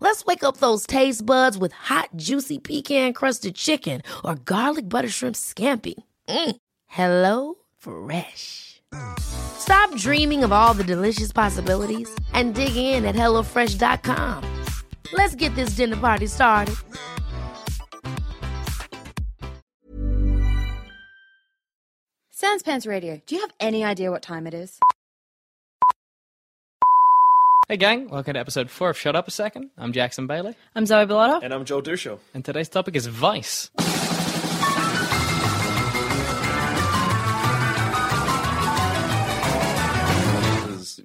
Let's wake up those taste buds with hot, juicy pecan-crusted chicken or garlic butter shrimp scampi. Mm. Hello Fresh. Stop dreaming of all the delicious possibilities and dig in at HelloFresh.com. Let's get this dinner party started. Sans Pants Radio, do you have any idea what time it is? Hey gang, welcome to episode 4 of Shut Up a Second. I'm Jackson Bailey, I'm Zoe Bellotta. And I'm Joe Dusho. and today's topic is Vice.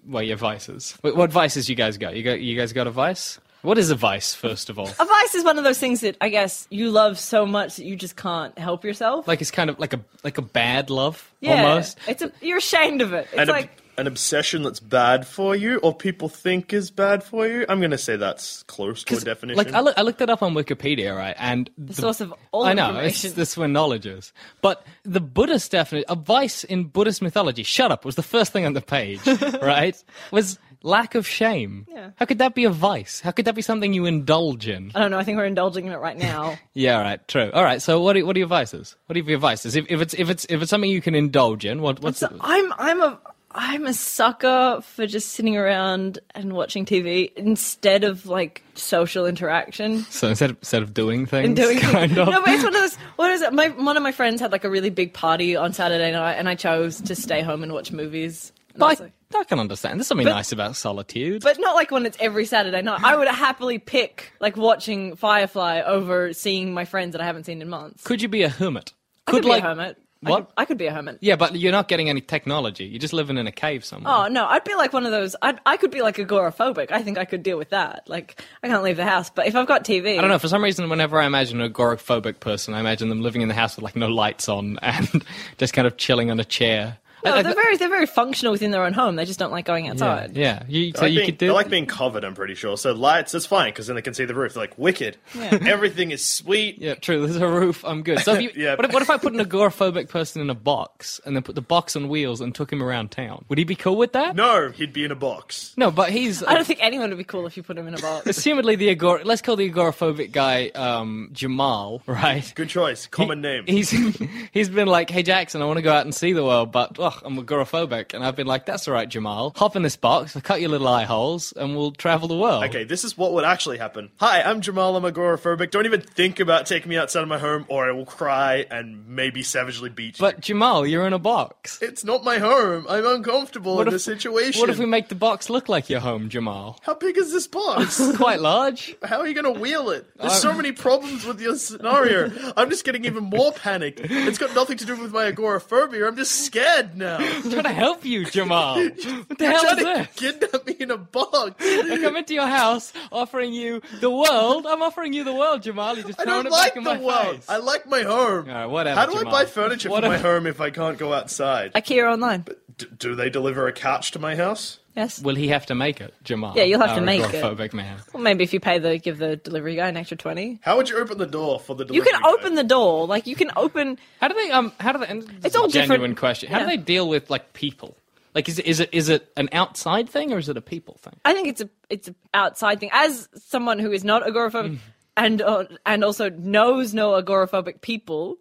Well, your vices. Wait, what vices you guys got? You got you guys got a vice? What is a vice, first of all? A vice is one of those things that I guess you love so much that you just can't help yourself. Like it's kind of like a like a bad love yeah, almost. It's a, you're ashamed of it. It's An, ob- like an obsession that's bad for you, or people think is bad for you. I'm going to say that's close to a 'Cause, definition. Like I, look, I looked it up on Wikipedia, right? And the, source of all I know information. it's, this is where knowledge is. But the Buddhist definition, a vice in Buddhist mythology, shut up, was the first thing on the page, right? Was lack of shame. Yeah. How could that be a vice? How could that be something you indulge in? I don't know. I think we're indulging in it right now. Yeah, right, true. All right. So what are, what are your vices? What are your vices? If, if it's if it's if it's something you can indulge in, what what's so? I'm I'm a I'm a sucker for just sitting around and watching TV instead of like social interaction. So instead of, instead of doing things, and doing kind of. no, but it's one of those. What is it? My one of my friends had like a really big party on Saturday night, and I chose to stay home and watch movies. And I like- I, can understand. There's something But- nice about solitude. but not like when it's every Saturday night. I would happily pick like watching Firefly over seeing my friends that I haven't seen in months. could you be a hermit? Could be like a hermit. I could, I could be a hermit. Yeah, but you're not getting any technology. You're just living in a cave somewhere. Oh no, I'd be like one of those. I'd, I could be like agoraphobic. I think I could deal with that. Like I can't leave the house, but if I've got TV, I don't know. For some reason, whenever I imagine an agoraphobic person, I imagine them living in the house with like no lights on and just kind of chilling on a chair. No, I- I- they're very they're very functional within their own home. They just don't like going outside. yeah. You, I so like you being, could do. I like being covered. I'm pretty sure. So lights, that's fine because then they can see the roof. They're like wicked. Everything is sweet. Yeah, true. There's a roof. I'm good. So if you, Yeah. what, if, what if I put an agoraphobic person in a box and then put the box on wheels and took him around town? Would he be cool with that? No, he'd be in a box. No, but he's. I don't think anyone would be cool if you put him in a box. Assumedly, the agor. Let's call the agoraphobic guy um, Jamal, right? Good choice. Common name. He's he's been like, "Hey Jackson, I want to go out and see the world, but ugh, I'm agoraphobic." And I've been like, "That's all right, Jamal. Hop in this box, I'll cut your little eye holes, and we'll travel the world." Okay, this is what would actually happen. Hi, I'm Jamal. I'm agoraphobic. Don't even think about taking me outside of my home, or I will cry and maybe savagely beat you. But Jamal, you're in a box. it's not my home. I'm uncomfortable in if- this situation. What if we make the box look like your home, Jamal? How big is this box? Quite large. How are you going to wheel it? There's so many problems with your scenario. I'm just getting even more panicked. It's got nothing to do with my agoraphobia. I'm just scared now. I'm trying to help you, Jamal. What the You're hell is trying this? to kidnap me in a box. I come into your house offering you the world. I'm offering you the world, Jamal. You're just I don't it like back the in my world. face. I like my home. All right, whatever, How do Jamal. I buy furniture Whatever. for my home if I can't go outside? IKEA online. D- do they deliver a couch to my house? Yes. Will he have to make it, Jamal? Yeah, you'll have to make it. agoraphobic man. Well, maybe if you pay the give the delivery guy an extra twenty. How would you open the door for the delivery? You delivery can guy? open the door. Like you can open. How do they? Um, how do they? and this It's is all a genuine different. question. How do Yeah. they deal with like people? Like, is it is it is it an outside thing or is it a people thing? I think it's a it's an outside thing. As someone who is not agoraphobic Mm. and uh, and also knows no agoraphobic people,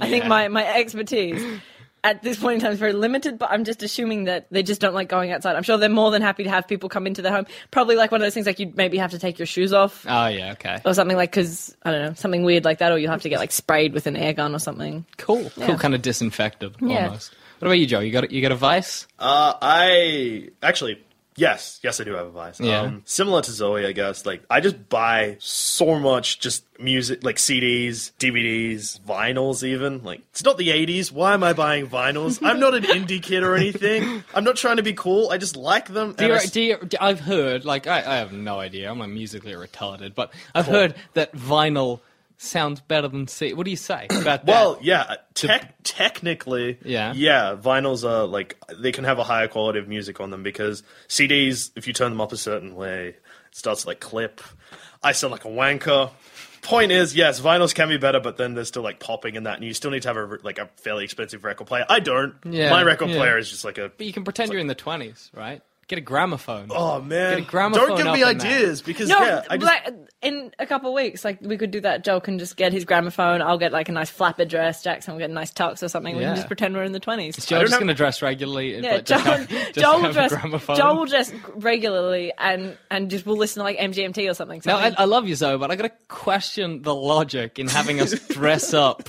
I think Yeah. my my expertise. At this point in time is very limited, but I'm just assuming that they just don't like going outside. I'm sure they're more than happy to have people come into their home. Probably like one of those things like you'd maybe have to take your shoes off Oh yeah, okay, or something like because I don't know something weird like that, or you'll have to get like sprayed with an air gun or something. cool, cool, kind of disinfected Yeah. almost. What about you, Joe? You got a- you got a vice? Uh, I actually Yes, yes, I do have a vice. Yeah. Um, similar to Zoe, I guess. Like, I just buy so much just music, like CDs, DVDs, vinyls, even. Like, it's not the 80s. Why am I buying vinyls? I'm not an indie kid or anything. I'm not trying to be cool. I just like them. Do you, I do you, I've heard, like, I, I have no idea. I'm not musically retarded, but I've heard that vinyl sounds better than C. What do you say about that? Well, yeah, tech technically, Yeah. yeah. Vinyls are like they can have a higher quality of music on them because CDs, if you turn them up a certain way, it starts to like clip. I sound like a wanker. Point is, yes, vinyls can be better, but then there's still like popping and that, and you still need to have a like a fairly expensive record player. I don't. Yeah, My record yeah. player is just like a. but you can pretend you're in the 20s, right? Get a gramophone. Oh man! Get a gramophone Don't give me in that. ideas because No, yeah, I just like, in a couple of weeks, like we could do that. Joel can just get his gramophone. I'll get like a nice flapper dress. Jackson will get a nice tux or something. We can just pretend we're in the twenties. Is Joe just have- going to dress regularly? Yeah, but just Joel, have, just Joel will dress. gramophone? Joel will dress regularly, and and just we'll listen to like MGMT or something. No, I. I love you, Zoe, but I got to question the logic in having us dress up.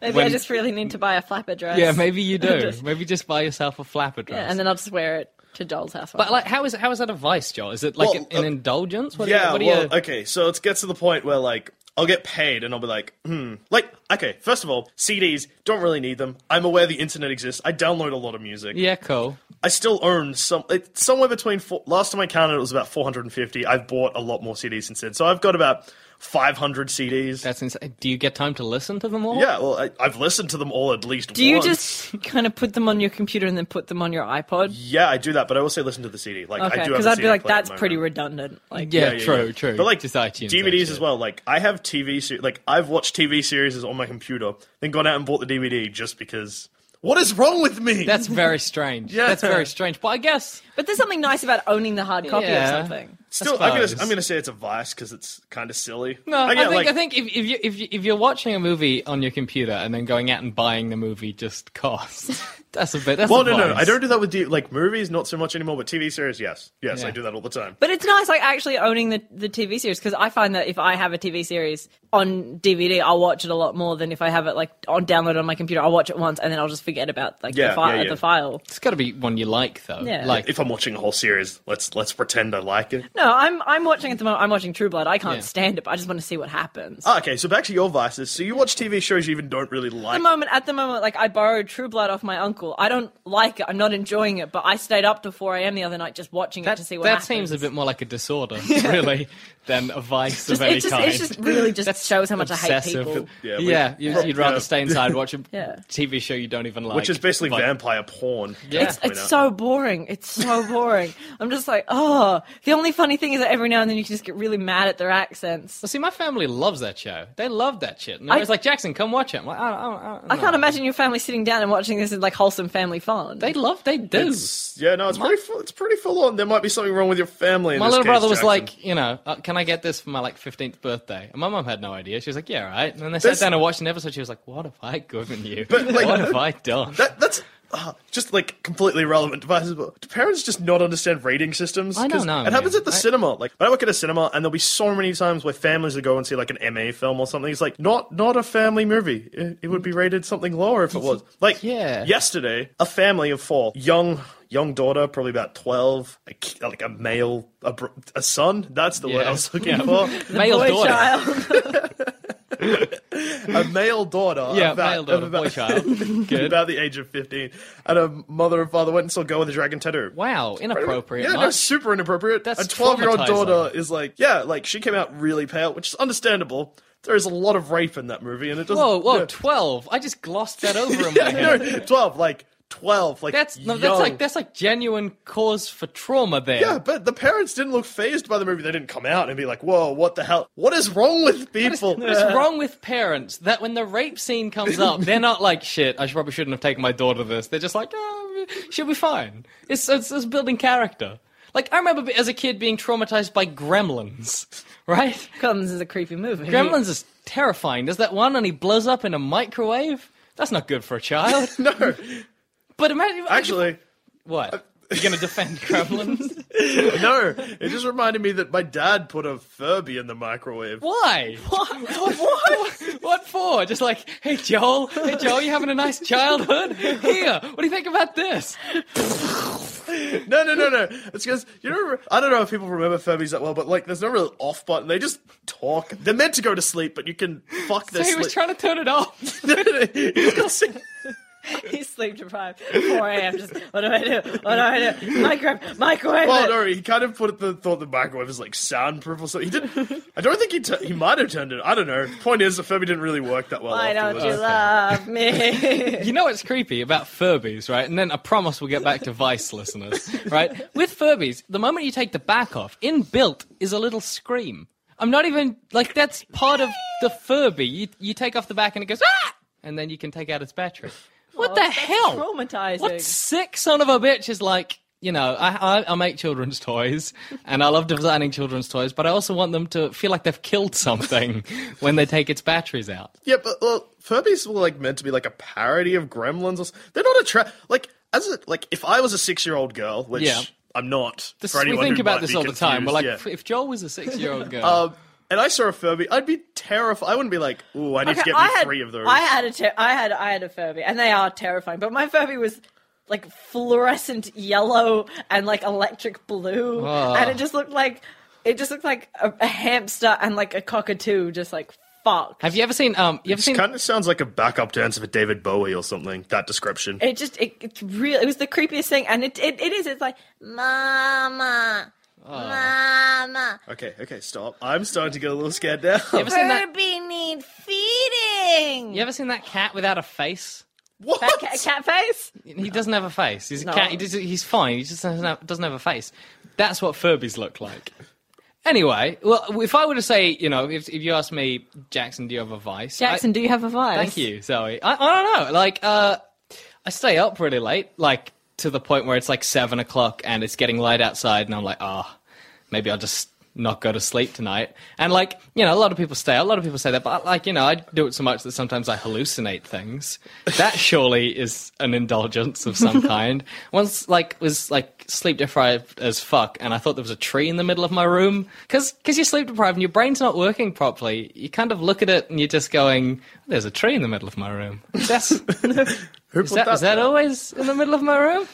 maybe I just really need to buy a flapper dress. Yeah, maybe you do. Just- maybe just buy yourself a flapper dress. Yeah, and then I'll just wear it to Joel's house. but like, how is how is that a vice, Joel? Is it like Well, an, an uh, indulgence? What do yeah, you, what do well, you... okay, so it gets to the point where like I'll get paid and I'll be like, hmm, like okay. First of all, CDs don't really need them. I'm aware the internet exists. I download a lot of music. Yeah, cool. I still own some. It's somewhere between. Four, last time I counted, it was about 450. I've bought a lot more CDs since then, so I've got about 500 CDs. That's insane. Do you get time to listen to them all? yeah, well, I, I've listened to them all at least. do you just kind of put them on your computer and then put them on your iPod? Yeah, I do that, but I also listen to the CD. Like I Okay, do have because I'd CD be like, that's pretty redundant. Like, Yeah, Yeah, yeah, true, yeah. true. But like Just iTunes DVDs and as well. Like I have TV series. Like I've watched TV series on my computer, then gone out and bought the DVD just because. What is wrong with me? That's very strange. Yeah. That's very strange. But I guess But there's something nice about owning the hard copy Yeah. of something. Still. I'm gonna. I'm gonna say it's a vice because it's kind of silly. no. I, get, think like, I think if if you if you, if you're watching a movie on your computer and then going out and buying the movie just costs, that's a bit. That's Well, a no, no, no. I don't do that with D- like movies, not so much anymore. But TV series, yes, yes, Yeah. I do that all the time. But it's nice, like actually owning the, the TV series because I find that if I have a TV series on DVD, I'll watch it a lot more than if I have it like on download on my computer. I'll watch it once and then I'll just forget about like Yeah, the, fi- yeah, yeah. the file. It's got to be one you like though. Yeah. Like if I'm watching a whole series, let's let's pretend I like it. No, I'm I'm watching at the moment. I'm watching True Blood. I can't Yeah. stand it, but I just want to see what happens. Ah, okay, so back to your vices. So you watch TV shows you even don't really at like. the moment, at the moment, like I borrowed True Blood off my uncle. I don't like it. I'm not enjoying it, but I stayed up to 4 a.m. the other night just watching it that, to see what that happens. seems a bit more like a disorder, really, than a vice Just, of any it just, kind. it just really just shows how much I hate people. Yeah, Yeah, we- you, you'd rather Yeah. stay inside and watch a Yeah. TV show you don't even like, which is basically but- vampire porn. Yeah. Let's It's so boring. It's so boring. I'm just like, oh. The only funny thing is that every now and then you can just get really mad at their accents. Well, see, my family loves that show. They love that shit. And I- they're like, Jackson, come watch it. I'm like, I, don't- I, don't- I, don't I can't imagine your family sitting down and watching this in like wholesome family fun. They love, they do. It's- yeah, no, it's pretty. Full, it's pretty full on. There might be something wrong with your family. In my this little case, brother was Jackson. like, you know, uh, can I get this for my like 15th birthday? And my mom had no idea. She was like, yeah, right. And then they There's- sat down and watched an episode. She was like, what have I given you? But, like- what have I done? that. That's uh, just like completely irrelevant devices. But do parents just not understand rating systems? I don't 'Cause know, It happens at the I- cinema. Like when I work at a cinema, and there'll be so many times where families will go and see like an MA film or something. It's like not not a family movie. It, it would be rated something lower if it was. Like Yeah. yesterday, a family of four, young young daughter, probably about twelve, a, like a male, a, a son. That's the word I was looking for. Male Boy daughter. a male daughter. Yeah, about, male daughter, about, boy child. Good. about the age of 15. And a mother and father went and saw Girl with the Dragon Tattoo. Wow, inappropriate. Yeah, no, super inappropriate. That's a 12 year old daughter is like, yeah, like she came out really pale, which is understandable. There is a lot of rape in that movie, and it doesn't. Whoa, whoa, yeah. 12. I just glossed that over in my Yeah, no, 12, like 12, like That's no, that's like that's like genuine cause for trauma there. Yeah, but the parents didn't look phased by the movie. They didn't come out and be like, "Whoa, what the hell? What is wrong with people?" what is wrong with parents that when the rape scene comes up, they're not like shit. I should, probably shouldn't have taken my daughter to this. They're just like, oh, she'll be fine. It's, it's it's building character. Like I remember as a kid being traumatized by Gremlins, right? Gremlins is a creepy movie. Gremlins is terrifying. There's that one and he blows up in a microwave. That's not good for a child. no, But imagine actually, what you're gonna defend Gremlins? no. It just reminded me that my dad put a Furby in the microwave. Why? What? What? what for? Just like, hey Joel, hey Joel, you having a nice childhood? Here, what do you think about this? No, no, no, no. It's because you know. I don't know if people remember Furbies that well, but like, there's no real off button. They just talk. They're meant to go to sleep, but you can fuck this. So he sleep. was trying to turn it off. He's got He's sleep deprived. 4 a.m. Just what do I do? What do I do? Microwave, microwave. well, it. no, he kind of put the thought the microwave is like soundproof or something. He did. I don't think he. T- he might have turned it. I don't know. Point is, the Furby didn't really work that well. Why don't afterwards. you love me? You know what's creepy about Furbies, right? And then I promise we'll get back to Vice listeners, right? With Furbies, the moment you take the back off, inbuilt is a little scream. I'm not even like that's part of the Furby. You you take off the back and it goes ah, and then you can take out its battery. What the That's hell? Traumatizing. What sick son of a bitch is like? You know, I, I I make children's toys, and I love designing children's toys, but I also want them to feel like they've killed something when they take its batteries out. Yeah, but well, Furbies were like meant to be like a parody of Gremlins. Or, s- they're not a tra- like as a like if I was a six year old girl, which Yeah. I'm not. This, for we anyone think who about might this be all the time. We're like, yeah. if Joel was a six-year-old girl, Um, and I saw a Furby, I'd be terrified. I wouldn't be like, "Ooh, I need to Okay, get me had, three of those." I had a ter- I had I had a Furby, and they are terrifying. But my Furby was like fluorescent yellow and like electric blue, Ah. and it just looked like it just looked like a, a hamster and like a cockatoo, just like fuck. have you ever seen? Um, you ever It seen? kind of sounds like a backup dancer for David Bowie or something. That description. It just it, it's real. It was the creepiest thing, and it it, it is. It's like mama, mama. Okay, okay, stop. I'm starting to get a little scared now. You ever seen that? Furby need feeding. You ever seen that cat without a face? what? Cat, cat, cat face. He doesn't have a face. He's a No. cat. He does, he's fine. He just doesn't have, doesn't have a face. That's what Furbies look like. Anyway, well, if I were to say, you know, if, if you ask me, Jackson, do you have a vice? Jackson, I- do you have a vice? Thank you, Zoe. I, I don't know. Like, uh, I stay up really late, like to the point where it's like seven o'clock and it's getting light outside, and I'm like, oh, maybe I'll just not go to sleep tonight. And like, you know, a lot of people stay. A lot of people say that, but like, you know, I do it so much that sometimes I hallucinate things. That surely is an indulgence of some kind. Once, like, was like sleep deprived as fuck, and I thought there was a tree in the middle of my room because because you're sleep deprived and your brain's not working properly. You kind of look at it and you're just going, "There's a tree in the middle of my room." That's is put that, is that always in the middle of my room?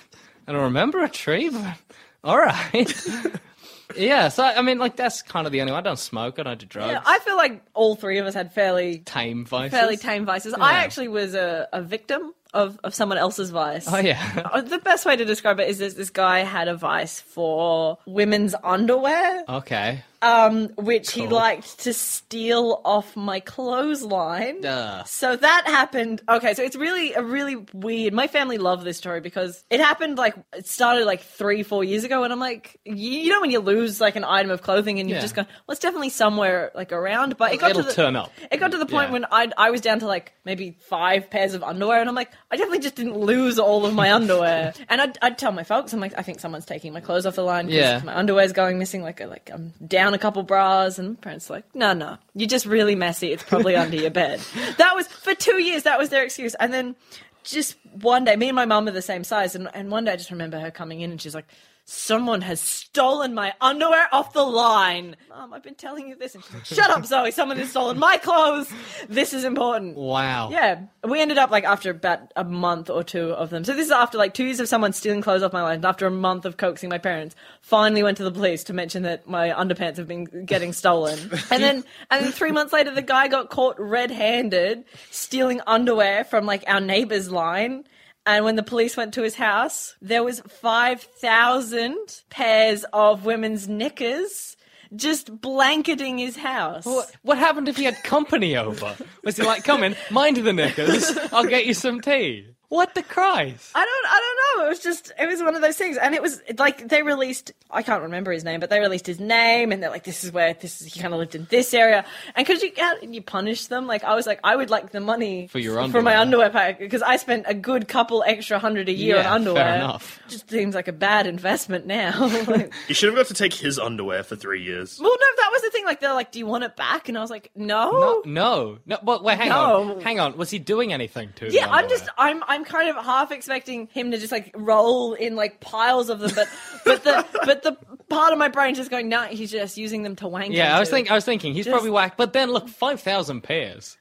I don't remember a tree, but all right. yeah, so I mean, like that's kind of the only. one. I don't smoke. I don't do drugs. Yeah, I feel like all three of us had fairly tame vices. fairly tame vices. I actually was a, a victim of, of someone else's vice. Oh yeah. Uh, The best way to describe it is this, this guy had a vice for women's underwear, okay. Um, which he liked to steal off my clothesline. Duh. So that happened. Okay, so it's really a really weird. My family love this story because it happened like it started like three, four years ago, and I'm like, you, you know, when you lose like an item of clothing and you've Yeah. just gone, well, it's definitely somewhere like around, but it got It'll to the, turn up. It got to the point Yeah. when I I was down to like maybe five pairs of underwear, and I'm like, I definitely just didn't lose all of my underwear. and I'd, I'd tell my folks, I'm like, I think someone's taking my clothes off the line because Yeah. my underwear's going missing. Like like I'm down a couple bras, and parents are like, no, no, you're just really messy. It's probably under your bed. That was for two years. That was their excuse, and then just one day, me and my mum are the same size, and, and one day I just remember her coming in and she's like, Someone has stolen my underwear off the line. Mom, I've been telling you this. And she's like, Shut up, Zoe. Someone has stolen my clothes. This is important. Wow. Yeah, we ended up like after about a month or two of them. So this is after like two years of someone stealing clothes off my line. And after a month of coaxing my parents, finally went to the police to mention that my underpants have been getting stolen. and then, and then three months later, the guy got caught red-handed stealing underwear from like our neighbor's line. And when the police went to his house, there was five thousand pairs of women's knickers just blanketing his house. What, what happened if he had company over? Was he like, come in, mind the knickers, I'll get you some tea? What the Christ? I don't I don't know. It was just it was one of those things. And it was like they released I can't remember his name, but they released his name and they're like, This is where this is he kinda lived in this area. And because you can't you punish them, like I was like, I would like the money For your underwear. for my underwear. underwear pack because I spent a good couple extra hundred a year Yeah, on underwear. fair enough. Just seems like a bad investment now. Like, You should have got to take his underwear for three years. well no, that was the thing. Like they're like, Do you want it back? And I was like, No. No, no, no. But wait, hang No. on, hang on. Was he doing anything to? Yeah, I'm just I'm I'm kind of half expecting him to just like roll in like piles of them, but but the but the part of my brain just going, no, he's just using them to wank. Yeah, I was thinking. I was thinking he's Just- probably whacked. But then look, five thousand pairs.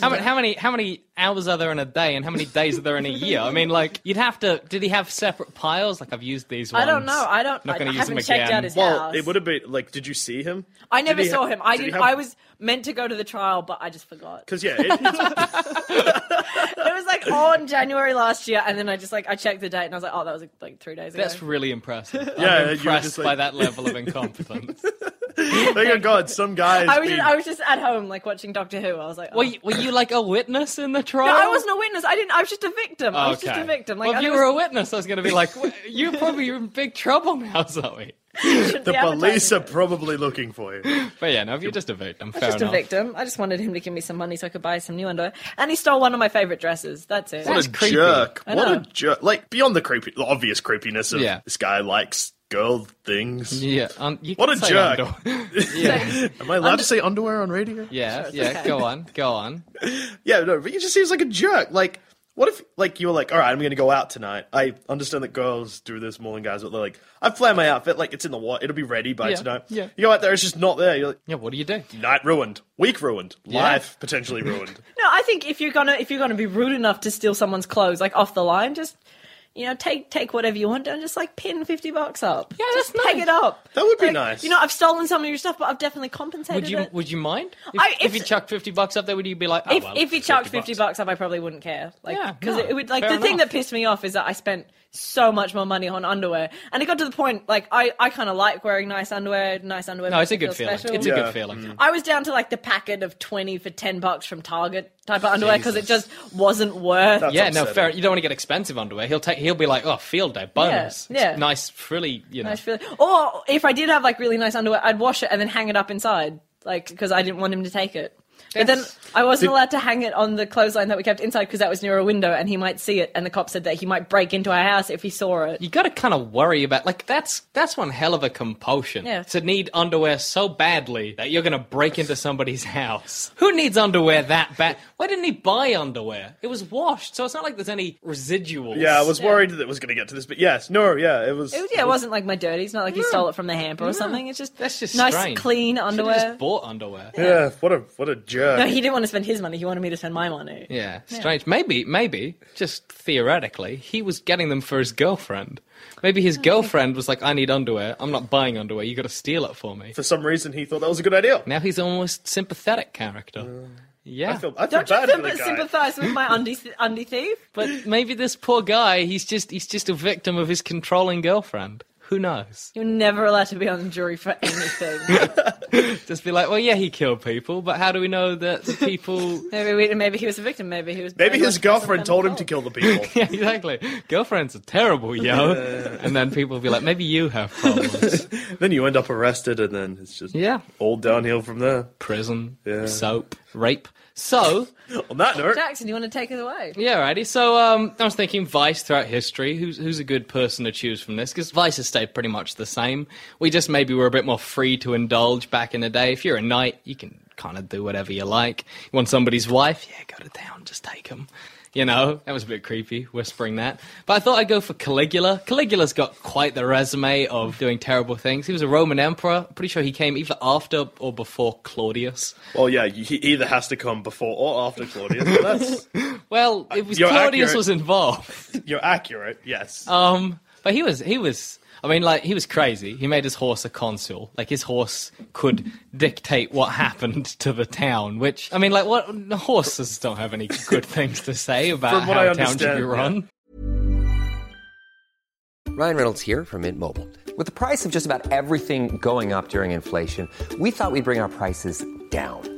How many, how many how many hours are there in a day, and how many days are there in a year? I mean, like you'd have to. Did he have separate piles? Like I've used these. I don't know. I don't. Not I, going I to use haven't them checked again. out his Well, house. it would have been like, did you see him? I never saw ha- him. I did didn't, have- I was meant to go to the trial, but I just forgot. Because yeah, it, It was like on January last year, and then I just like I checked the date, and I was like, oh, that was like three days ago. That's really impressive. Yeah, I'm impressed just by that level of incompetence. thank God, some guys. I was being- just, I was just at home like watching Doctor Who. I was like, oh. were, you, were you like a witness in the trial? No, I wasn't a witness. I didn't. I was just a victim. I was just a victim. Like well, if I you was- were a witness, I was going to be like, you're probably in big trouble now, Zoe. shouldn't the police are probably looking for you. But yeah, no, if you're just a victim, I was fair just enough. a victim. I just wanted him to give me some money so I could buy some new underwear. And he stole one of my favorite dresses. That's it. What That's a creepy. jerk! What a jerk! Like beyond the creepy, the obvious creepiness of Yeah. this guy likes girl things. Yeah, um, you What can a say jerk. underwear. yeah, Am I allowed to say underwear on radio? yeah, yeah. Go on, go on. Yeah, no, but he just seems like a jerk. Like, what if, like, you were like, all right, I'm going to go out tonight. I understand that girls do this more than guys, but they're like, I've planned my outfit, like, it's in the what, it'll be ready by Yeah, tonight. yeah. You go out there, it's just not there. You're like, Yeah, what do you do? night ruined, week ruined, Yeah. life potentially ruined. No, I think if you're gonna if you're gonna be rude enough to steal someone's clothes, like off the line, just you know, take take whatever you want and just like pin fifty bucks up. Yeah, just that's peg nice. it up. That would be Like, nice. You know, I've stolen some of your stuff, but I've definitely compensated Would you it. would you mind if, I- if, if- you chucked fifty bucks up there? Would you be like, oh, if well, if he chucked 50 fifty bucks up, I probably wouldn't care. Like, Yeah, because no, it would like fair the thing that pissed me off is that I spent so much more money on underwear, and it got to the point like I I kind of like wearing nice underwear. Nice underwear. No, it's a good feel feeling. special. It's a good feeling. Mm. I was down to like the packet of twenty for ten bucks from Target type of underwear because it just wasn't worth. That's Yeah, no, fair. You don't want to get expensive underwear. He'll take. He'll be like, oh, field day bonus. Yeah, yeah. Nice, frilly. You know. nice frilly. Or if I did have like really nice underwear, I'd wash it and then hang it up inside, like because I didn't want him to take it. But then I wasn't allowed to hang it on the clothesline that we kept inside because that was near a window and he might see it. And the cop said that he might break into our house if he saw it. you got to kind of worry about like that's that's one hell of a compulsion Yeah. to need underwear so badly that you're going to break into somebody's house. Who needs underwear that bad? Why didn't he buy underwear? It was washed, so it's not like there's any residuals. Yeah, I was worried that it was going to get to this, but yes, no, yeah, it was. It, yeah, it wasn't like my dirty. It's not like he stole it from the hamper or something. It's just That's just nice, strange. clean Should've underwear. Just bought underwear. Yeah, what a what a jerk. No, he didn't want to spend his money. He wanted me to spend my money. Yeah, strange. Maybe, maybe, just theoretically, he was getting them for his girlfriend. Maybe his oh, girlfriend was like, "I need underwear. I'm not buying underwear. You got to steal it for me." For some reason, he thought that was a good idea. Now he's almost sympathetic character. Uh, yeah, I feel, I feel Don't you bad for the symp- guy. sympathise with my undie, undie thief? but maybe this poor guy, he's just he's just a victim of his controlling girlfriend. Who knows? You're never allowed to be on the jury for anything. Just be like, well, yeah, he killed people, but how do we know that the people? maybe, we, maybe he was a victim. Maybe he was. Maybe his girlfriend told him to kill the people. yeah, exactly. Girlfriends are terrible, yo. and then people will be like, maybe you have problems. then you end up arrested, and then it's just yeah, all downhill from there. prison, Yeah. soap, rape. So, On that note, Jackson, you want to take it away? yeah, righty. So, um, I was thinking Vice throughout history. Who's who's a good person to choose from this? Because Vice has stayed pretty much the same. We just maybe were a bit more free to indulge back in the day. If you're a knight, you can kind of do whatever you like. You want somebody's wife? Yeah, go to town, just take them. You know, that was a bit creepy, whispering that. But I thought I'd go for Caligula. Caligula's got quite the resume of doing terrible things. He was a Roman emperor. Pretty sure he came either after or before Claudius. well, yeah, he either has to come before or after Claudius. Well, it was Claudius accurate. was involved. you're accurate. Yes. Um, but he was he was. I mean, like he was crazy. He made his horse a consul. Like his horse could dictate what happened to the town. Which I mean, like what horses don't have any good things to say about From how I a town should be run. Ryan Reynolds here from Mint Mobile. With the price of just about everything going up during inflation, we thought we'd bring our prices down.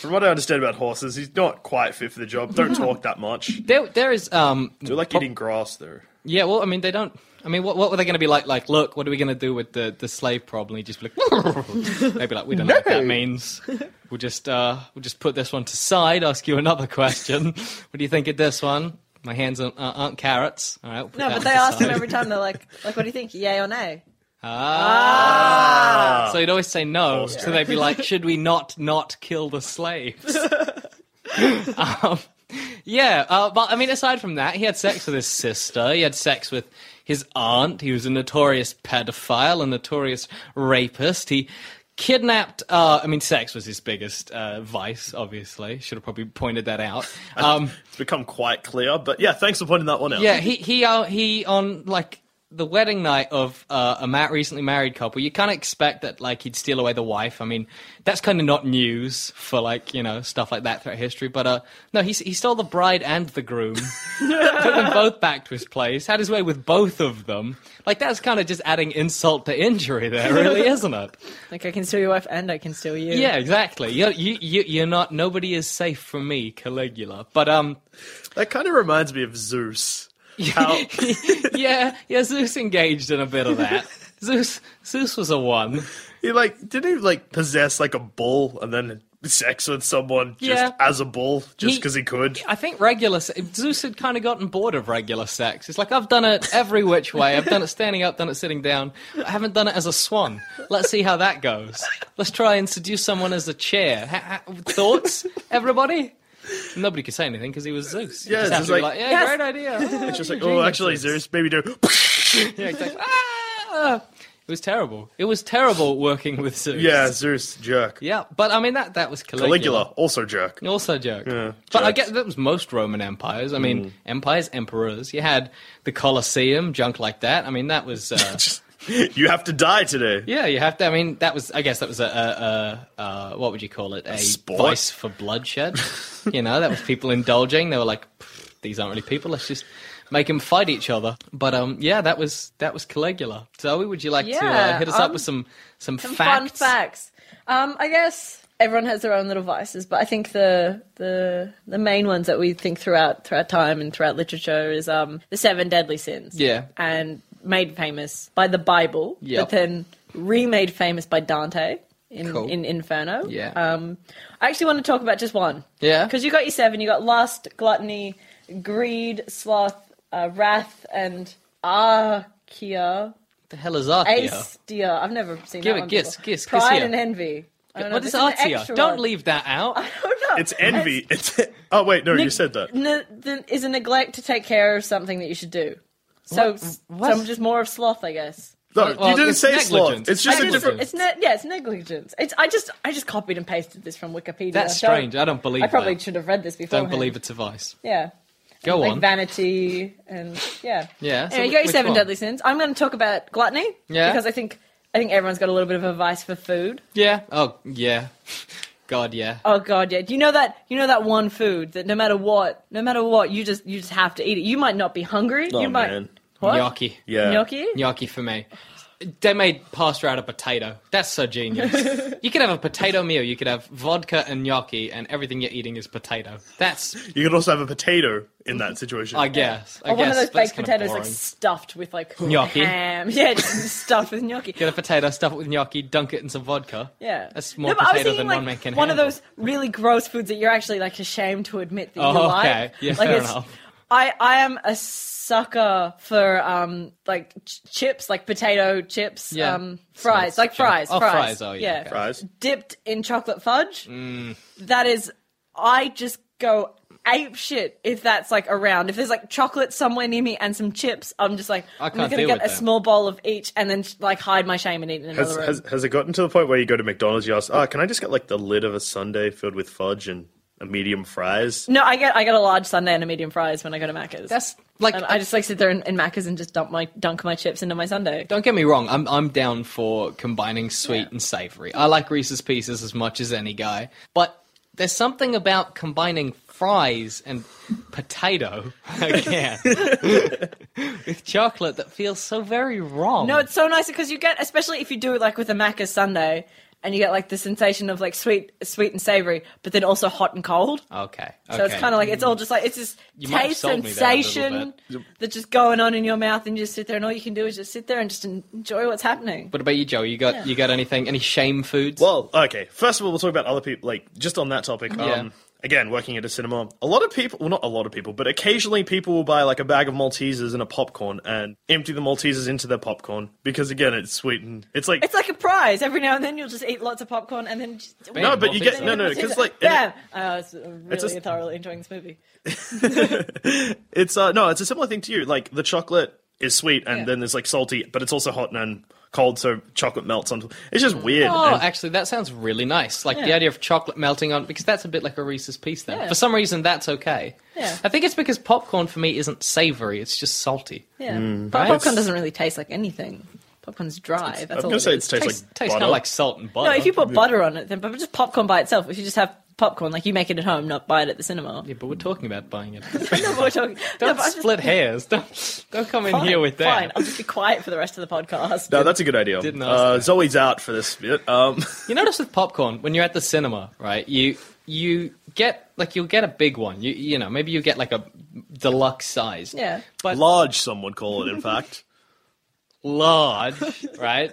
From what I understand about horses, he's not quite fit for the job. Don't talk that much. There, there is um. Do like eating grass though. Yeah, well, I mean, they don't. I mean, what, what were they going to be like? Like, look, what are we going to do with the, the slave problem? He'd just be like, maybe like, we don't know what that means. We'll just uh, we'll just put this one to side. Ask you another question. what do you think of this one? My hands aren't, aren't carrots. All right. we'll put No, that but one they to ask him side. every time. They're like, like, what do you think? Yay or nay? Ah. So he'd always say no. So they'd be like, should we not not kill the slaves? um, yeah, uh, but I mean, aside from that, he had sex with his sister. He had sex with his aunt. He was a notorious pedophile, a notorious rapist. He kidnapped. Uh, I mean, sex was his biggest uh, vice. Obviously, should have probably pointed that out. Um, It's become quite clear, but yeah, thanks for pointing that one out. yeah, he he uh, he on like the wedding night of uh, a ma- recently married couple. You kind of expect that like he'd steal away the wife. I mean, that's kind of not news for like you know stuff like that throughout history. But uh, no, he he stole the bride and the groom, took them both back to his place, had his way with both of them. Like that's kind of just adding insult to injury, there, really, isn't it? Like, I can steal your wife and I can steal you. Yeah, exactly. You're, you you you're not. Nobody is safe from me, Caligula. But um. That kind of reminds me of Zeus. How yeah, yeah, Zeus engaged in a bit of that. Zeus, Zeus was a one. he like didn't he like possess like a bull and then sex with someone just Yeah. as a bull just He- because he, could. I think regular Zeus had kind of gotten bored of regular sex. It's like I've done it every which way. I've done it standing up, done it sitting down. I haven't done it as a swan. Let's see how that goes. Let's try and seduce someone as a chair. Ha- ha- thoughts, everybody? Nobody could say anything because he was Zeus. You Yeah, just it's have just like- like, yeah, Yes. great idea. It's just like, oh, actually, Zeus, maybe do. yeah, exactly. Ah! It was terrible. It was terrible working with Zeus. yeah, Zeus jerk. Yeah, but I mean that that was Caligula. Caligula also jerk. Also jerk. Yeah, but I guess that was most Roman empires. I mean, Mm. empires, emperors. You had the Colosseum, junk like that. I mean, that was. Uh, You have to die today. yeah, you have to. I mean, that was. I guess that was a. a, a, a what would you call it? A, sport? vice for bloodshed. you know, that was people indulging. They were like, these aren't really people. Let's just make them fight each other. But um, yeah, that was that was Caligula. Zoe, would you like to uh, hit us up um, with some some, Some facts? fun facts. Um, I guess everyone has their own little vices, but I think the the the main ones that we think throughout throughout time and throughout literature is um the seven deadly sins. Yeah. and made famous by the Bible, Yep. but then remade famous by Dante. In, Cool. in Inferno. Yeah. Um, I actually want to talk about just one. Yeah. Because you got your seven. You got lust, gluttony, greed, sloth, uh, wrath, and archaea. the hell is Archaea? Aestia. I've never seen Give that it- one guess, before. guess, guess Pride here. and envy. I don't know, What is this Archaea? Don't one. leave that out. I don't know. It's envy. It's oh wait, no, you said that. Ne- the- is a neglect to take care of something that you should do. So, What? What? so I'm just more of sloth, I guess. No, Well, you didn't it's say sloth. It's just a different. It's ne- yeah, it's negligence. It's I just I just copied and pasted this from Wikipedia. That's Don't- strange. I don't believe I probably that. should have read this before. Don't believe it's a vice. Yeah. Go like on. vanity and yeah. Yeah, so Anyway, you wh- got your seven one? deadly sins. I'm going to talk about gluttony. Yeah. Because I think I think everyone's got a little bit of a vice for food. Yeah. Oh, yeah. God, yeah. Oh god, yeah. Do you know that you know that one food that no matter what, no matter what, you just you just have to eat it. You might not be hungry. Oh, you might man. What? Gnocchi. Yeah. Gnocchi? Gnocchi for me. They made pasta out of potato. That's so genius. you could have a potato meal. You could have vodka and gnocchi, and everything you're eating is potato. That's, You could also have a potato in that situation. I guess. I Or one guess, of those baked potatoes like stuffed with like Gnocchi. ham. Yeah, stuffed with gnocchi. Get a potato, stuff it with gnocchi, dunk it in some vodka. Yeah, That's more no, but I was potato thinking, than like, one man can One of those really gross foods that you're actually like ashamed to admit that you Oh, like. okay. Yeah, like fair it's- enough. I I am a sucker for um like ch- chips, like potato chips, Yeah. um fries, like fries, Oh, fries, fries, oh, yeah, okay. Fries. dipped in chocolate fudge. Mm. That is, I just go ape shit if that's like around. If there's like chocolate somewhere near me and some chips, I'm just like, I I'm can't gonna deal get with a that. small bowl of each and then like hide my shame and eat in another Has, room. has has it gotten to the point where you go to McDonald's, you ask, "Oh, can I just get like the lid of a sundae filled with fudge and a medium fries. No, I get I get a large sundae and a medium fries when I go to Macca's. That's like and I just like sit there in, in Macca's and just dump my dunk my chips into my sundae. Don't get me wrong, I'm I'm down for combining sweet and savory. I like Reese's Pieces as much as any guy, but there's something about combining fries and potato again with chocolate that feels so very wrong. No, it's so nice because you get, especially if you do it like with a Macca's sundae, and you get like the sensation of like sweet, sweet and savory, but then also hot and cold. okay, So it's kind of like it's all just like it's this You taste sold me there a little sensation that's just going on in your mouth, and you just sit there, and all you can do is just sit there and just enjoy what's happening. What about you, Joe? You got you got anything? Any shame foods? Well, okay. First of all, we'll talk about other people. Like just on that topic. Yeah. Um, again, working at a cinema, a lot of people. Well, not a lot of people, but occasionally people will buy like a bag of Maltesers and a popcorn and empty the Maltesers into their popcorn because again, it's sweetened. It's like It's like a prize. Every now and then you'll just eat lots of popcorn, and then just, no, but you get no, no, because like Damn! I was really It's just- thoroughly enjoying this movie. It's uh no, it's a similar thing to you. Like the chocolate is sweet and Yeah. then there's like salty, but it's also hot and cold, so chocolate melts on. It's just weird. Oh, And- actually, that sounds really nice. Like the idea of chocolate melting on, because that's a bit like a Reese's piece. Then, Yeah. for some reason, that's okay. Yeah. I think it's because popcorn for me isn't savory; it's just salty. Yeah, Mm. but Right? popcorn doesn't really taste like anything. Popcorn's dry. That's I'm all. gonna it say it tastes Tastes, like tastes kind butter. of like salt and butter. No, if you put butter on it, then but just popcorn by itself. If you just have popcorn, like you make it at home, not buy it at the cinema. yeah, but we're talking about buying it. no, we're talking. Don't but I'm just- split hairs. Don't don't come in here with that. Fine, I'll just be quiet for the rest of the podcast. no, that's a good idea. Didn't Uh, that. Zoe's out for this bit. Um, You notice with popcorn when you're at the cinema, right? You you get like you'll get a big one. You you know maybe you get like a deluxe size. Yeah. but large, some would call it. In fact, large, right?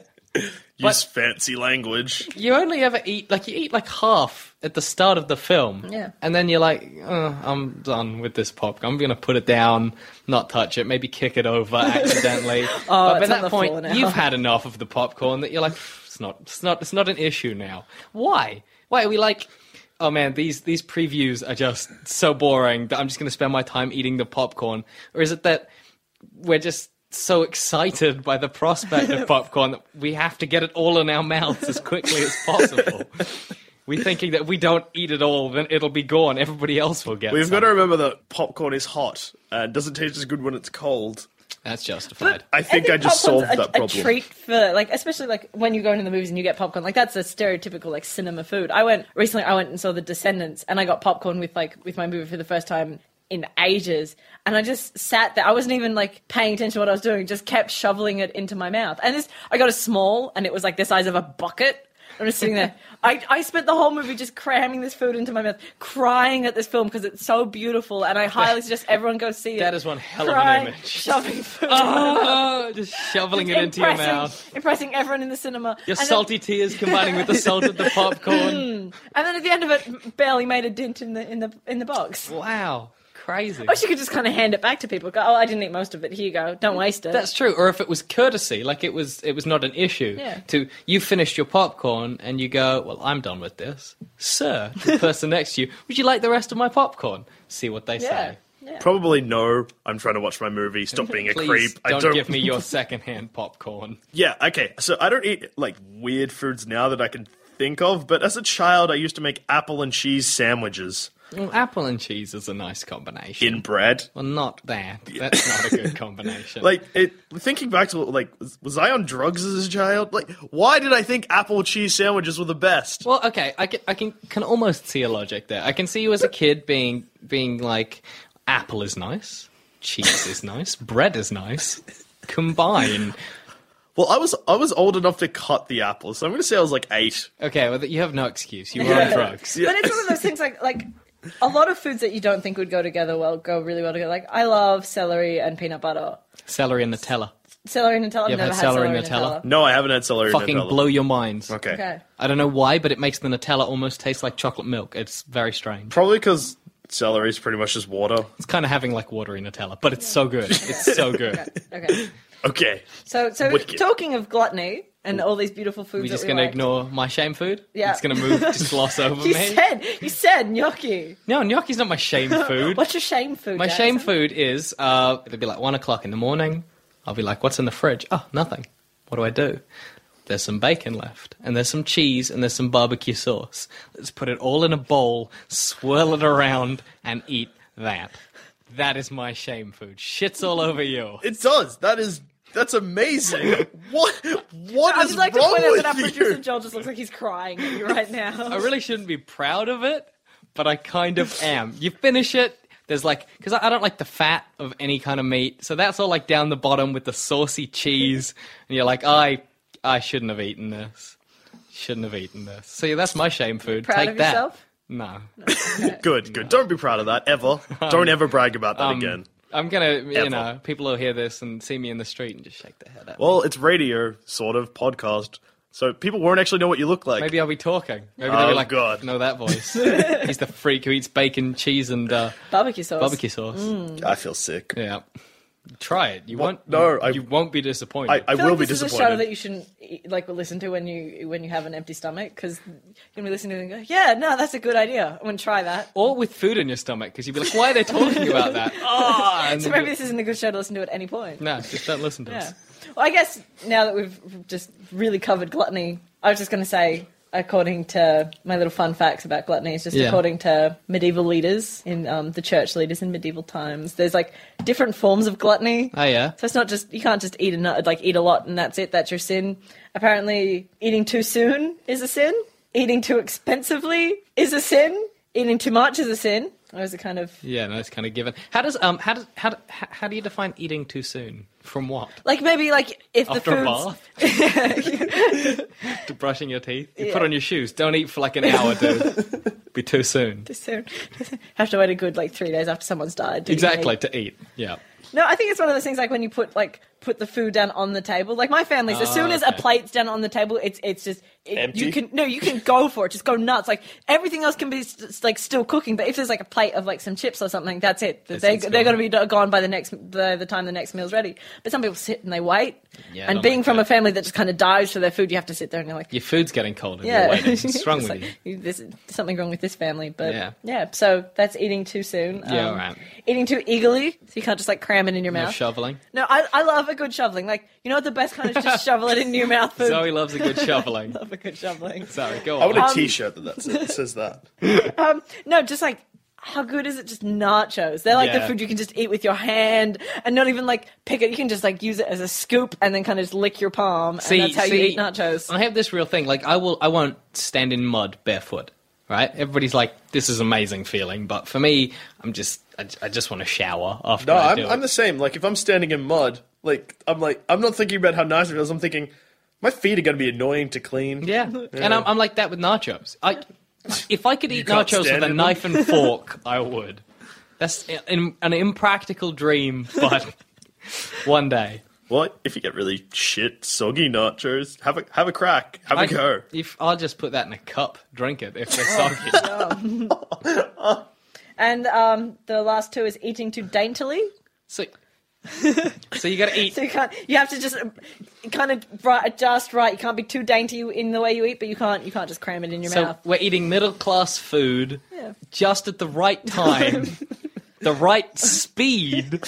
Use fancy language. You only ever eat like you eat like half at the start of the film, Yeah. and then you're like, oh, I'm done with this popcorn. I'm gonna put it down, not touch it, maybe kick it over accidentally. Oh, but at that point, you've had enough of the popcorn that you're like, it's not, it's not, it's not an issue now. Why? Why are we like? Oh man, these these previews are just so boring that I'm just going to spend my time eating the popcorn. Or is it that we're just so excited by the prospect of popcorn that we have to get it all in our mouths as quickly as possible? We're thinking that if we don't eat it all, then it'll be gone. Everybody else will get. It. We've some. got to remember that popcorn is hot uh, and doesn't taste as good when it's cold. That's justified. I think I, just solved a, that problem. A treat for like, especially like when you go into the movies and you get popcorn. Like that's a stereotypical like cinema food. I went recently. I went and saw The Descendants, and I got popcorn with like with my movie for the first time in ages. And I just sat there. I wasn't even like paying attention to what I was doing. Just kept shoveling it into my mouth. And this, I got a small, and it was like the size of a bucket. I'm just sitting there. I, I spent the whole movie just cramming this food into my mouth, crying at this film because it's so beautiful, and I highly suggest everyone go see it. That is one hell of an Crying, image. Shoving food. Oh, just shoveling it into your mouth. Impressing everyone in the cinema. Your And then- salty tears combining with the salt of the popcorn. Hmm. and then at the end of it, barely made a dent in the in the in the box. Wow, crazy. I she could just kind of hand it back to people. Go, oh, I didn't eat most of it. Here you go. Don't waste it. That's true. Or if it was courtesy, like it was, it was not an issue. Yeah. To you finished your popcorn and you go, well, I'm done with this, sir. The person next to you, would you like the rest of my popcorn? See what they yeah. say. Yeah. Probably no. I'm trying to watch my movie. Stop being a creep. Don't, don't give me your secondhand popcorn. Yeah, okay. So I don't eat like weird foods now that I can think of, but as a child I used to make apple and cheese sandwiches Well, apple and cheese is a nice combination. in bread. well, not that. That's not a good combination. Like it thinking back to like was, was I on drugs as a child? Like why did I think apple cheese sandwiches were the best? Well, okay, I can, I can can almost see a logic there. I can see you as a kid being being like, apple is nice, cheese is nice, bread is nice. Combine. Well, I was I was old enough to cut the apple, so I'm going to say I was like 8. Okay, well, you have no excuse. You were on drugs. But it's one of those things like like a lot of foods that you don't think would go together well go really well together. Like I love celery and peanut butter. Celery and Nutella. Celery and Nutella. I've You ever never had had celery celery and and Nutella? Nutella. No, I haven't had celery Fucking Nutella. blow your minds. Okay. Okay. I don't know why, but it makes the Nutella almost taste like chocolate milk. It's very strange. Probably cuz celery is pretty much just water. It's kind of having like watery Nutella, but it's so good. It's so good. Okay. Okay. So so Wicked. talking of gluttony and all these beautiful foods We're just we going to like. ignore my shame food? Yeah. It's going to move, just gloss over You me? said you said gnocchi. No, gnocchi's not my shame food. What's your shame food? My Jackson? shame food is uh, it'll be like one o'clock in the morning. I'll be like, "What's in the fridge?" Oh, nothing. What do I do? there's some bacon left, and there's some cheese, and there's some barbecue sauce. Let's put it all in a bowl, swirl it around, and eat that. That is my shame food. Shit's all over you. It does. That is that's amazing. what what I is would like to wrong point out that our you? producer Joel just looks like he's crying at you right now. I really shouldn't be proud of it, but I kind of am. You finish it, there's like, because I I don't like the fat of any kind of meat, so that's all like down the bottom with the saucy cheese, and you're like, I, I shouldn't have eaten this. Shouldn't have eaten this. So yeah, that's my shame food. Proud Take of that. yourself? No. Good, good. Don't be proud of that ever. Don't ever brag about that Um, again. I'm gonna, you Ever. know, people will hear this and see me in the street and just shake their head at me. Well, it's radio, sort of podcast, so people won't actually know what you look like. Maybe I'll be talking. Maybe Oh, they'll be like, God. know that voice. He's the freak who eats bacon, cheese, and uh, Barbecue sauce. barbecue sauce. Mm. I feel sick. Yeah. Try it. You What? won't. No, you, I- you won't be disappointed. I, I I feel will like be this is a show that you shouldn't eat- like listen to when you when you have an empty stomach because you're gonna be listening to it and go, yeah, no, that's a good idea. I'm gonna try that. or with food in your stomach, because you'd be like, "Why are they talking about that?" Oh, So maybe this isn't a good show to listen to at any point. no, just don't listen to Yeah. us. Well, I guess now that we've just really covered gluttony, I was just going to say, according to my little fun facts about gluttony, is just Yeah. according to medieval leaders in um, the church leaders in medieval times, there's like different forms of gluttony. Oh yeah. So it's not just you can't just eat a like eat a lot and that's it. That's your sin. Apparently, eating too soon is a sin. Eating too expensively is a sin. Eating too much is a sin. Or is it kind of Yeah, no, it's kind of given. How does um how does how how, how do you define eating too soon? From what? like maybe like if After a the bath? food's to brushing your teeth? You Yeah. put on your shoes. Don't eat for like an hour, dude. Be too soon. too soon, have to wait a good like three days after someone's died. to eat Exactly meat. to eat. Yeah. No, I think it's one of those things like when you put like put the food down on the table. Like my family's, as Oh, soon as a plate's down on the table, it's it's just it, you can no, you can go for it. Just go nuts. Like everything else can be st- like still cooking, but if there's like a plate of like some chips or something, that's it. That's they they're going to be gone by the next the, the time the next meal's ready. But some people sit and they wait. Yeah, and being like from that. a family that just kind of dives for their food, you have to sit there and you're like, Your food's getting cold and yeah, you're. What's wrong with like, you? There's something wrong with this family, but Yeah. yeah. So that's eating too soon. Yeah, Um, right. Eating too eagerly, so you can't just like cram it in your No mouth. shoveling. No, I, I love a good shoveling. Like, you know what the best kind is? Just shovel it in your mouth. Food. Zoe loves a good shoveling. love a good shoveling. Sorry, go on. I on. want a T-shirt that, that says, says that. Um, no, just like, how good is it? Just nachos. They're like the food you can just eat with your hand and not even like pick it. You can just like use it as a scoop and then kind of just lick your palm. See, and that's how you see, eat nachos. I have this real thing. Like, I will, I won't stand in mud barefoot. Right? Everybody's like, "This is amazing feeling," but for me, I'm just, I, I just want to shower after No, I I'm, do I'm it. the same. Like if I'm standing in mud, like I'm like I'm not thinking about how nice it feels. I'm thinking my feet are going to be annoying to clean. Yeah, and I'm, I'm like that with nachos. I, if I could eat nachos with a knife and fork, I would. That's an, an impractical dream, but one day. What if you get really shit soggy nachos? Have a have a crack. Have a I, go. If I'll just put that in a cup, drink it if they're soggy. And um, the last two is eating too daintily. so, so you got to eat. So you can't. You have to just kind of right, adjust right. You can't be too dainty in the way you eat, but you can't. You can't just cram it in your So mouth. we're eating middle class food Yeah. just at the right time, the right speed.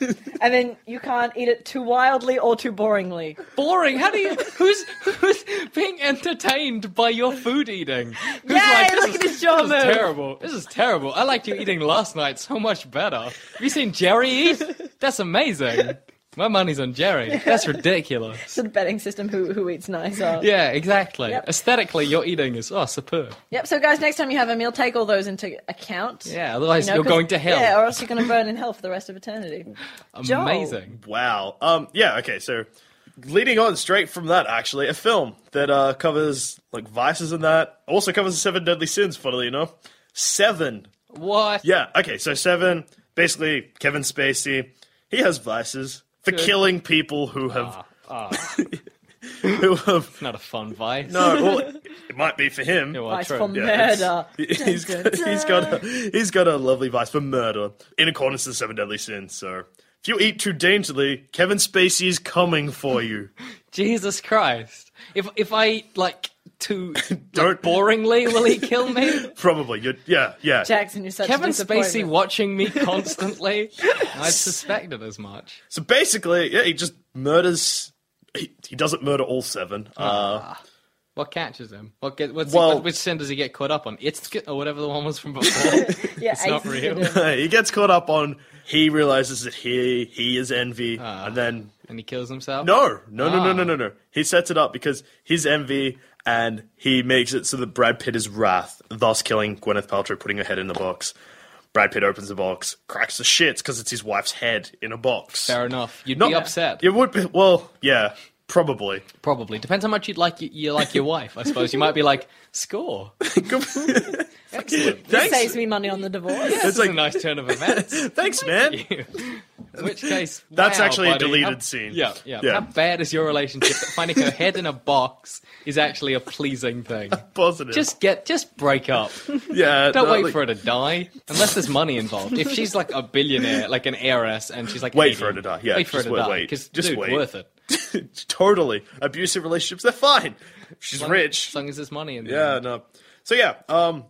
And then you can't eat it too wildly or too boringly. Boring. How do you? Who's who's being entertained by your food eating? Who's Yay, this look is- at his jaw This is terrible. This is terrible. I liked you eating last night so much better. Have you seen Jerry eat? That's amazing. My money's on Jerry. That's ridiculous. It's a betting system. Who who eats nicer? Yeah, exactly. Yep. Aesthetically, your eating is oh superb. Yep. So guys, next time you have a meal, take all those into account. Yeah, otherwise You know, you're 'cause- going to hell. Yeah, or else you're going to burn in hell for the rest of eternity. Joel. Amazing. Wow. Um. Yeah. Okay. So, leading on straight from that, actually, a film that uh, covers like vices and that also covers the seven deadly sins. Funnily enough, seven. What? Yeah. Okay. So seven. Basically, Kevin Spacey. He has vices for killing people who have ah, ah. who have. Not a fun vice. No. Well, it might be for him. Yeah, well, Vice true. for Yeah, it's- murder. He's got, he's got a he's got a lovely vice for murder in accordance to the seven deadly sins. So if you eat too daintily, Kevin Spacey is coming for you. Jesus Christ. If if I eat like too Don't- boringly, will he kill me? Probably. You're, yeah, yeah. Jackson, you're such Kevin a Spacey watching me constantly? I suspected as much. So basically, yeah, he just murders he, he doesn't murder all seven. Uh, What catches him? What get, what's Well- he, what, which sin does he get caught up on? It's or whatever the one was from before. Yeah, it's not real. he gets caught up on. He realizes that he he is envy, Ah. and then and he kills himself. no, no, no, no, Ah. no, no, no. He sets it up because his envy, and he makes it so that Brad Pitt is wrath, thus killing Gwyneth Paltrow, putting her head in the box. Brad Pitt opens the box, cracks the shits because it's his wife's head in a box. Fair enough. You'd Not- be upset. You would be. Well, yeah, probably. Probably depends how much you'd like you, you like your wife. I suppose you might be like score. Excellent. This saves me money on the divorce. It's is a nice turn of events. Thanks, man. In which case, That's wow, actually a deleted how- scene. Yeah, yeah, Yeah. How bad is your relationship? that Finding her head in a box is actually a pleasing thing. Positive. Just get, just break up. yeah. Don't no, wait like- for her to die, unless there's money involved. If she's like a billionaire, like an heiress, and she's like, Wait 80, for her to die. Yeah, wait for her just to wait, die. wait. Because Just dude, wait. worth it. totally abusive relationships. They're fine. She's rich. As long as there's money in there. Yeah, no. So yeah, um,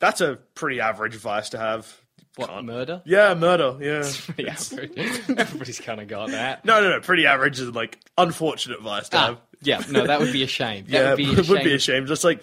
that's a pretty average vice to have. What Can't- murder? Yeah, murder. Yeah. Yeah, everybody's kind of got that. no, no, no. Pretty average is like unfortunate vice to Ah, have. yeah, no, that would be a shame. That Yeah, would be a it would be a shame. Just like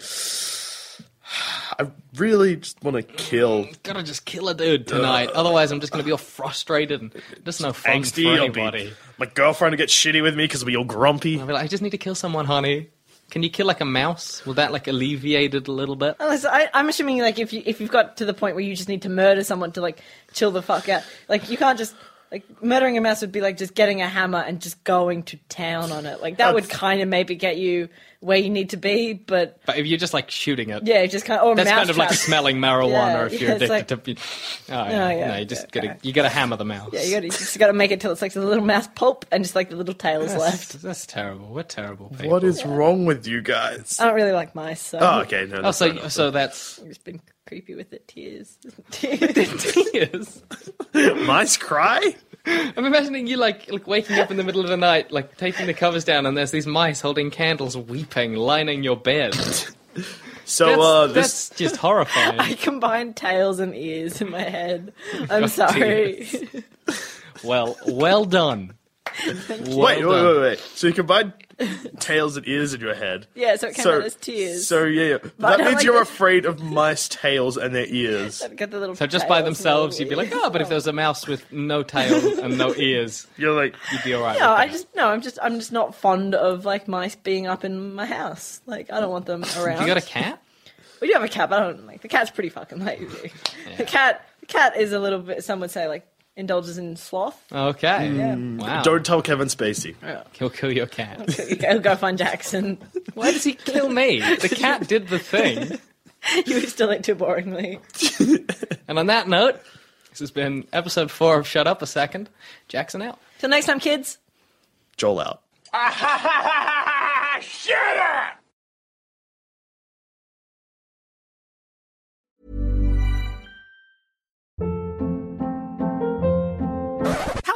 I really just want to kill. Gotta just kill a dude tonight. Otherwise, I'm just gonna be all frustrated and just no fun Angsty. for I'll be, anybody. my girlfriend will get shitty with me because we're all grumpy. I'll be like, I just need to kill someone, honey. Can you kill like a mouse? Will that like alleviate it a little bit? Unless I, I'm assuming like if you if you've got to the point where you just need to murder someone to like chill the fuck out, like you can't just like murdering a mouse would be like just getting a hammer and just going to town on it. Like that would kind of maybe get you where you need to be, but But if you're just like shooting it, yeah, just kind of or that's mouse kind of like traps. smelling marijuana Yeah, if you're yeah, it's addicted to. Oh, yeah. Oh, yeah, no, you just yeah, gotta okay. you gotta hammer the mouse. Yeah, you, gotta, you just got to make it till it's like the little mouse pulp and just like the little tail is left. that's terrible. We're terrible people. What is wrong with you guys? I don't really like mice, so Oh, okay. No, Oh, that's so enough. so that's I've just been creepy with it. Tears. tears. mice cry. I'm imagining you like like waking up in the middle of the night, like taking the covers down, and there's these mice holding candles, weeping, lining your bed. So That's, uh, this that's just horrifying. I combined tails and ears in my head. I'm Oh, sorry. Well, well done. Well wait, wait, done. wait, wait. So you combine tails and ears in your head. Yeah, so it came So, out as tears. so yeah, yeah. I that means like you're this. afraid of mice tails and their ears. Get the little So just by themselves, the you'd be like, ears. oh, but if there was a mouse with no tail and no ears, You're like, you'd be alright. No, with I just no. I'm just I'm just not fond of like mice being up in my house. Like I don't want them around. You got a cat? We do have a cat, but I don't like the cat's pretty fucking lazy. The cat, the cat is a little bit. Some would say like indulges in sloth. Okay. Mm. Yeah. Wow. don't tell Kevin Spacey. He'll kill your cat. He'll go find Jackson. Why does he kill me? The cat did the thing. you still it too boringly. And on that note, this has been episode four of Shut Up a Second. Jackson out. Till next time, kids. Joel out. Ah,